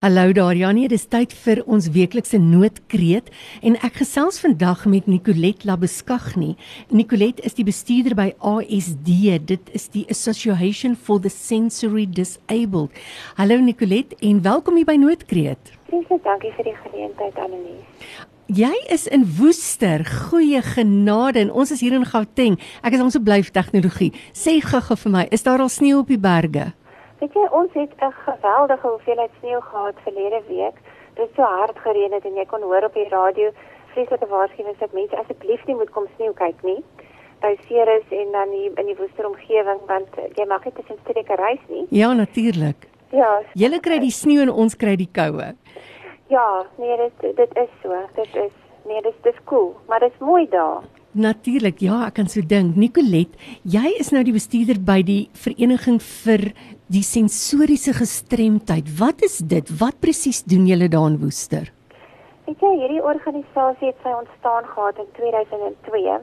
Hallo daar Janie, dis tyd vir ons weeklikse noodkreet en ek gesels vandag met Nicolet Labeskagni. Nicolet is die bestuurder by ASD. Dit is die Association for the Sensory Disabled. Hallo Nicolet en welkom hier by Noodkreet. Baie dankie vir die geleentheid Annelies. Jy is in Woester. Goeie genade en ons is hier in Gauteng. Ek is ons so bly vir tegnologie. Sê gou-gou vir my, is daar al sneeu op die berge? Weet jy, ons het 'n geweldige hoeveelheid sneeu gehad verlede week. Dit het so hard gereën het en jy kon hoor op die radio vreeslike waarskuwings dat mense asseblief nie moet kom sneeu kyk nie. By Ceres en dan hier in die Woester omgewing want jy mag nie tussen streke reis nie. Ja, natuurlik. Ja. Julle kry die sneeu en ons kry die koue. Ja, nee, dit dit is so. Dit is nee, dit is dis cool, maar dit is mooi daar. Natuurlik, ja, ek kan so dink. Nicolet, jy is nou die bestuurder by die vereniging vir die sensoriese gestremdheid. Wat is dit? Wat presies doen julle daar in Woester? Weet jy, hierdie organisasie het sy ontstaan gehad in 2002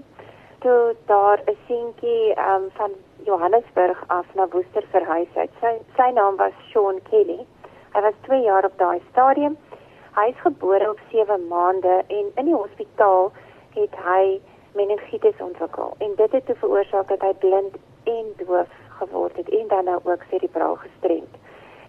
toe daar 'n seentjie um, van Johannesburg af na Woester verhuis het. Sy sy naam was Sean Kelly. Hy was 2 jaar op daai stadium. Hy is gebore op 7 maande en in die hospitaal het hy meningitis ontwikkel en dit het toe veroorsaak dat hy blind en doof geword het en dan nou ook cerebraal gestremd.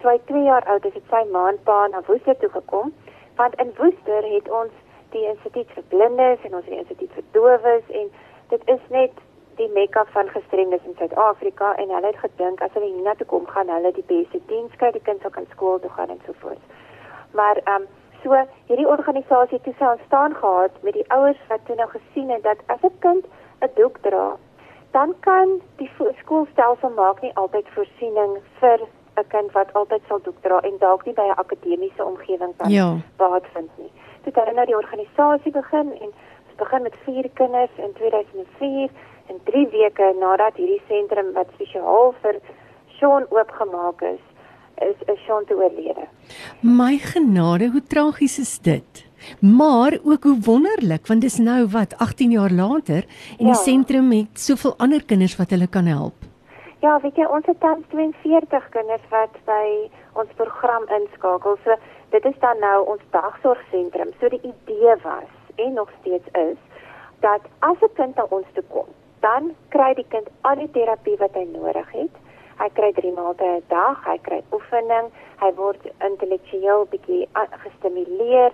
Toe hy 2 jaar oud is, het sy maandpa na Woester toe gekom, want in Woester het ons die instituut vir blindes en ons die instituut vir dowes en dit is net die mekka van gestremdes in Suid-Afrika en hulle het gedink as hulle hiernatoe kom gaan hulle die beste diens kry, die kind sal kan skool toe gaan en so voort. Maar ehm um, So hierdie organisasie het toe ontstaan gehad met die ouers wat toe nou gesien het dat as 'n kind 'n doek dra, dan kan die skoolstelsel maak nie altyd voorsiening vir 'n kind wat altyd sal doek dra en dalk nie by 'n akademiese omgewing kan ja. baat vind nie. Toe het hulle nou die organisasie begin en ons begin met 4 kinders in 2004 en 3 weke nadat hierdie sentrum wat spesiaal vir Sean oopgemaak is, is Sean te oorlede. My genade, hoe tragies is dit? Maar ook hoe wonderlik want dis nou wat 18 jaar later en ja. die sentrum het soveel ander kinders wat hulle kan help. Ja, weet jy, ons het tans 42 kinders wat by ons program inskakel. So dit is dan nou ons dagsorgsentrum. So die idee was en nog steeds is dat as 'n kind na ons toe kom, dan kry die kind al die terapie wat hy nodig het Hy kry 3 maaltye 'n dag, hy kry oefening, hy word intellektueel bietjie gestimuleer,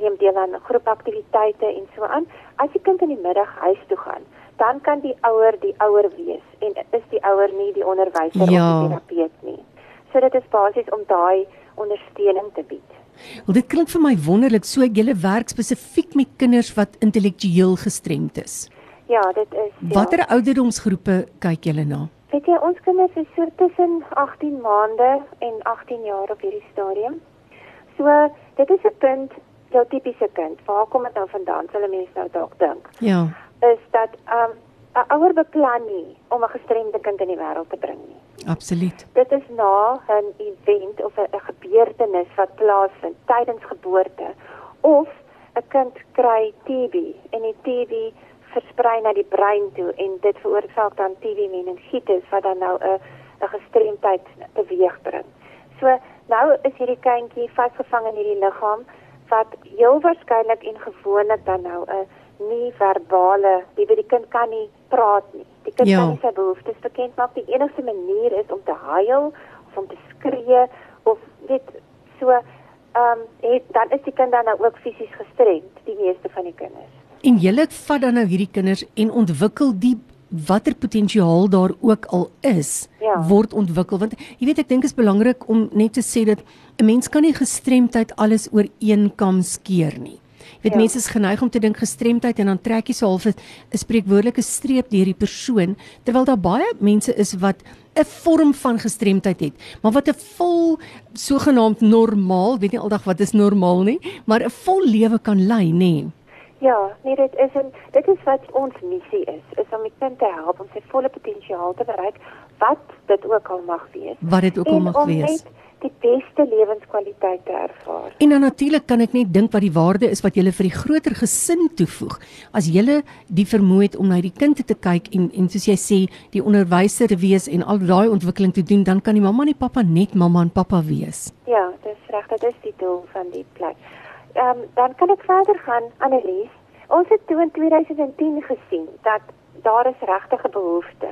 neem deel aan groepaktiwiteite en so aan. As die kind in die middag huis toe gaan, dan kan die ouer die ouer wees en is die ouer nie die onderwyser ja. of die terapeut nie. So dit is basies om daai ondersteuning te bied. Wel dit klink vir my wonderlik so jy werk spesifiek met kinders wat intellektueel gestremd is. Ja, dit is. Ja. Watter ouderdomsgroepe kyk julle na? Weet jy, ons kinders is so tussen 18 maande en 18 jaar op hierdie stadium. So, dit is 'n punt, jou tipiese kind. Waar kom dit nou vandaan? Hulle mense nou dalk dink. Ja. Is dat um 'n ouer beplan nie om 'n gestremde kind in die wêreld te bring nie. Absoluut. Dit is na 'n event of 'n gebeurtenis wat plaasvind tydens geboorte of 'n kind kry TB en die TB versprei na die brein toe en dit veroorsaak dan TB meningitis wat dan nou 'n 'n gestremdheid teweegbring. So nou is hierdie kindjie vasgevang in hierdie liggaam wat heel waarskynlik en gewoonlik dan nou 'n nie verbale, die die kind kan nie praat nie. Die kind ja. kan nie sy behoeftes bekend maak. Die enigste manier is om te huil of om te skree of net so ehm um, dan is die kind dan nou ook fisies gestremd, die meeste van die kinders. En julle vat dan nou hierdie kinders en ontwikkel die watter potensiaal daar ook al is ja. word ontwikkel want jy weet ek dink is belangrik om net te sê dat 'n mens kan nie gestremdheid alles oor een kam skeer nie. Jy weet ja. mense is geneig om te dink gestremdheid en dan trek jy so half 'n spreekwoordelike streep deur die persoon terwyl daar baie mense is wat 'n vorm van gestremdheid het, maar wat 'n vol sogenaamd normaal, weet nie aldag wat is normaal nie, maar 'n vol lewe kan lei, nê. Nee. Ja, nee dit is 'n dit is wat ons missie is, is om die kind te help om sy volle potensiaal te bereik wat dit ook al mag wees. Wat dit ook al mag wees. Net die beste lewenskwaliteit te ervaar. En dan natuurlik kan ek net dink wat die waarde is wat jy vir die groter gesin toevoeg. As jy die vermoë het om na die kind te kyk en en soos jy sê, die onderwyser te wees en al daai ontwikkeling te doen, dan kan die mamma en die pappa net mamma en pappa wees. Ja, dis reg, dit is die doel van die plek. Ehm um, dan kan ek verder gaan, Annelies. Ons het toe in 2010 gesien dat daar is regtig 'n behoefte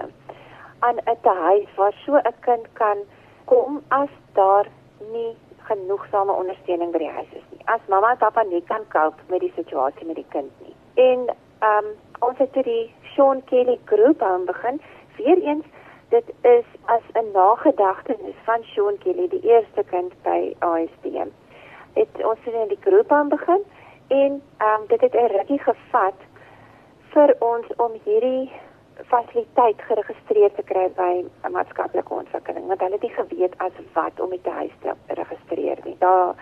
aan 'n huis waar so 'n kind kan kom as daar nie genoegsame ondersteuning by die huis is nie. As mamma en pappa nie kan cope met die situasie met die kind nie. En ehm um, ons het die Sean Kelly groep aan begin. Weereens dit is as 'n nagedagtenis van Sean Kelly, die eerste kind by ASD. Het ons het in die groep aan begin en ehm um, dit het 'n rukkie gevat vir ons om hierdie fasiliteit geregistreer te kry by 'n maatskaplike ontwikkeling want hulle het nie geweet as wat om die huis te registreer nie. Daar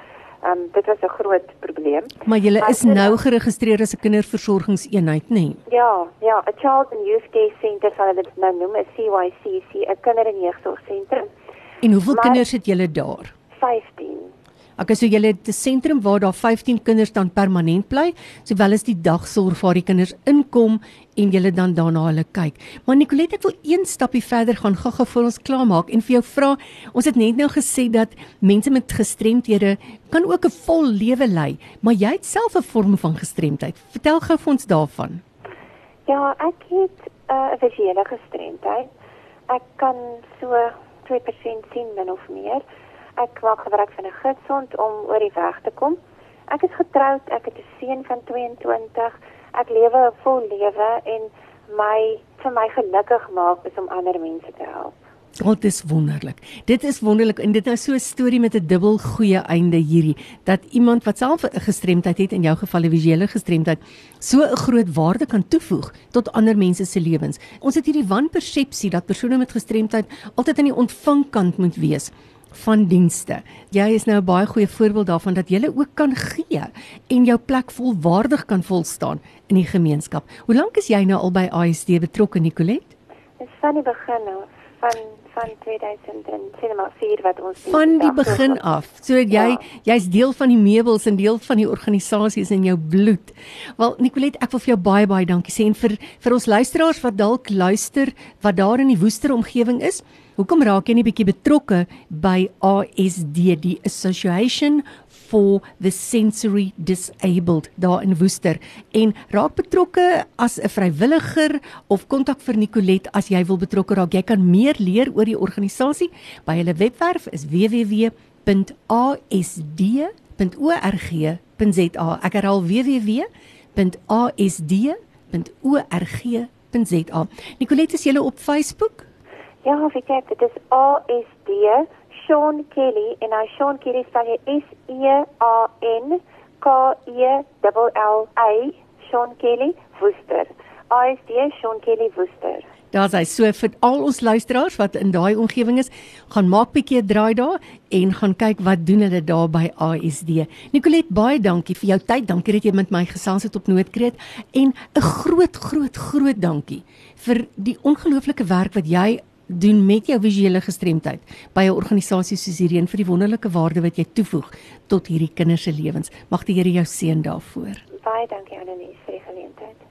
ehm um, dit was 'n groot probleem. Maar jy is nou geregistreer as 'n kinderversorgingseenheid, nê? Nee? Ja, ja, 'n Child and Youth Care Center sal dit nou noem, 'n CYCC, 'n kinder- en jeugsorgsentrum. En hoeveel maar, kinders het julle daar? 15. Ek sê julle het 'n sentrum waar daar 15 kinders dan permanent bly, sowel as die dagsorg waar die kinders inkom en julle dan daarna hulle kyk. Maar Nicolet, ek wil een stapie verder gaan gou-gou voor ons klaarmaak en vir jou vra, ons het net nou gesê dat mense met gestremthede kan ook 'n vol lewe lei, maar jy het self 'n vorm van gestremdheid. Vertel gou vir ons daarvan. Ja, ek het uh, 'n uh, visuele gestremdheid. Ek kan so 2% sien min of meer. Ek maak gebruik van 'n gidsond om oor die weg te kom. Ek is getroud, ek het 'n seun van 22. Ek lewe 'n vol lewe en my vir my gelukkig maak is om ander mense te help. Dit is wonderlik. Dit is wonderlik en dit is so 'n storie met 'n dubbel goeie einde hierdie dat iemand wat self 'n gestremdheid het in jou geval 'n visuele gestremdheid so 'n groot waarde kan toevoeg tot ander mense se lewens. Ons het hierdie wanpersepsie dat persone met gestremdheid altyd aan die ontvangkant moet wees van dienste. Jy is nou 'n baie goeie voorbeeld daarvan dat jy ook kan gee en jou plek volwaardig kan volstaan in die gemeenskap. Hoe lank is jy nou al by ASD betrokke, Nicolet? Dis van die begin af, van van 2004 wat ons Van die begin af. So jy ja. jy's deel van die meubels en deel van die organisasies in jou bloed. Wel Nicolet, ek wil vir jou baie baie dankie sê en vir vir ons luisteraars wat dalk luister wat daar in die Woester omgewing is. Hoekom raak jy nie bietjie betrokke by ASD die Association for the Sensory Disabled daar in Woester en raak betrokke as 'n vrywilliger of kontak vir Nicolet as jy wil betrokke raak. Jy kan meer leer oor die organisasie by hulle webwerf is www.asd.org.za. Ek herhaal www.asd.org.za. Nicolet is jy op Facebook? Ja, weet jy, dit is ASD Sean Kelly en hy Sean Kelly spel jy S E A N K E L L A Sean Kelly Woester. ASD Sean Kelly Woester. Daar's hy so vir al ons luisteraars wat in daai omgewing is, gaan maak bietjie 'n draai daar en gaan kyk wat doen hulle daar by ASD. Nicolet, baie dankie vir jou tyd. Dankie dat jy met my gesels het op Noordkreet en 'n groot groot groot dankie vir die ongelooflike werk wat jy doen met jou visuele gestremdheid by 'n organisasie soos hierdie en vir die wonderlike waarde wat jy toevoeg tot hierdie kinders se lewens. Mag die Here jou seën daarvoor. Baie dankie Annelies vir die geleentheid.